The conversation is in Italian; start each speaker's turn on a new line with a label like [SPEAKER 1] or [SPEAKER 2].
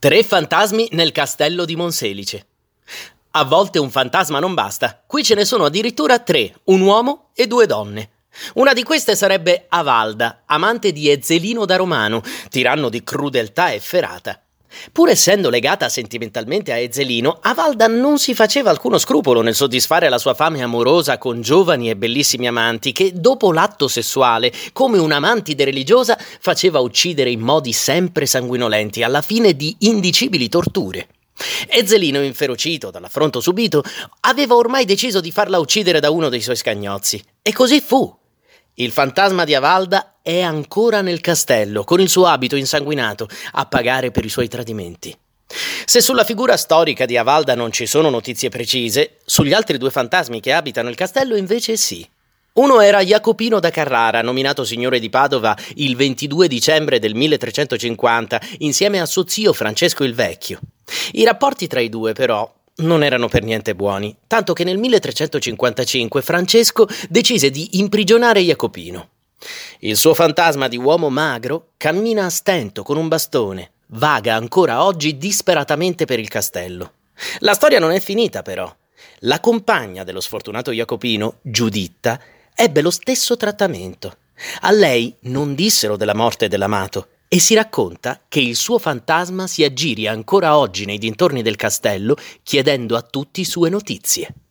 [SPEAKER 1] Tre fantasmi nel castello di Monselice. A volte un fantasma non basta, qui ce ne sono addirittura tre, un uomo e due donne. Una di queste sarebbe Avalda, amante di Ezzelino da Romano, tiranno di crudeltà efferata. Pur essendo legata sentimentalmente a Ezzelino, Avalda non si faceva alcuno scrupolo nel soddisfare la sua fame amorosa con giovani e bellissimi amanti che, dopo l'atto sessuale, come una mantide religiosa, faceva uccidere in modi sempre sanguinolenti, alla fine di indicibili torture. Ezzelino, inferocito dall'affronto subito, aveva ormai deciso di farla uccidere da uno dei suoi scagnozzi. E così fu. Il fantasma di Avalda è ancora nel castello, con il suo abito insanguinato, a pagare per i suoi tradimenti. Se sulla figura storica di Avalda non ci sono notizie precise, sugli altri due fantasmi che abitano il castello invece sì. Uno era Jacopino da Carrara, nominato signore di Padova il 22 dicembre del 1350, insieme a suo zio Francesco il Vecchio. I rapporti tra i due, però, non erano per niente buoni, tanto che nel 1355 Francesco decise di imprigionare Jacopino. Il suo fantasma di uomo magro cammina a stento con un bastone, vaga ancora oggi disperatamente per il castello. La storia non è finita, però. La compagna dello sfortunato Jacopino, Giuditta, ebbe lo stesso trattamento. A lei non dissero della morte dell'amato e si racconta che il suo fantasma si aggiri ancora oggi nei dintorni del castello chiedendo a tutti sue notizie.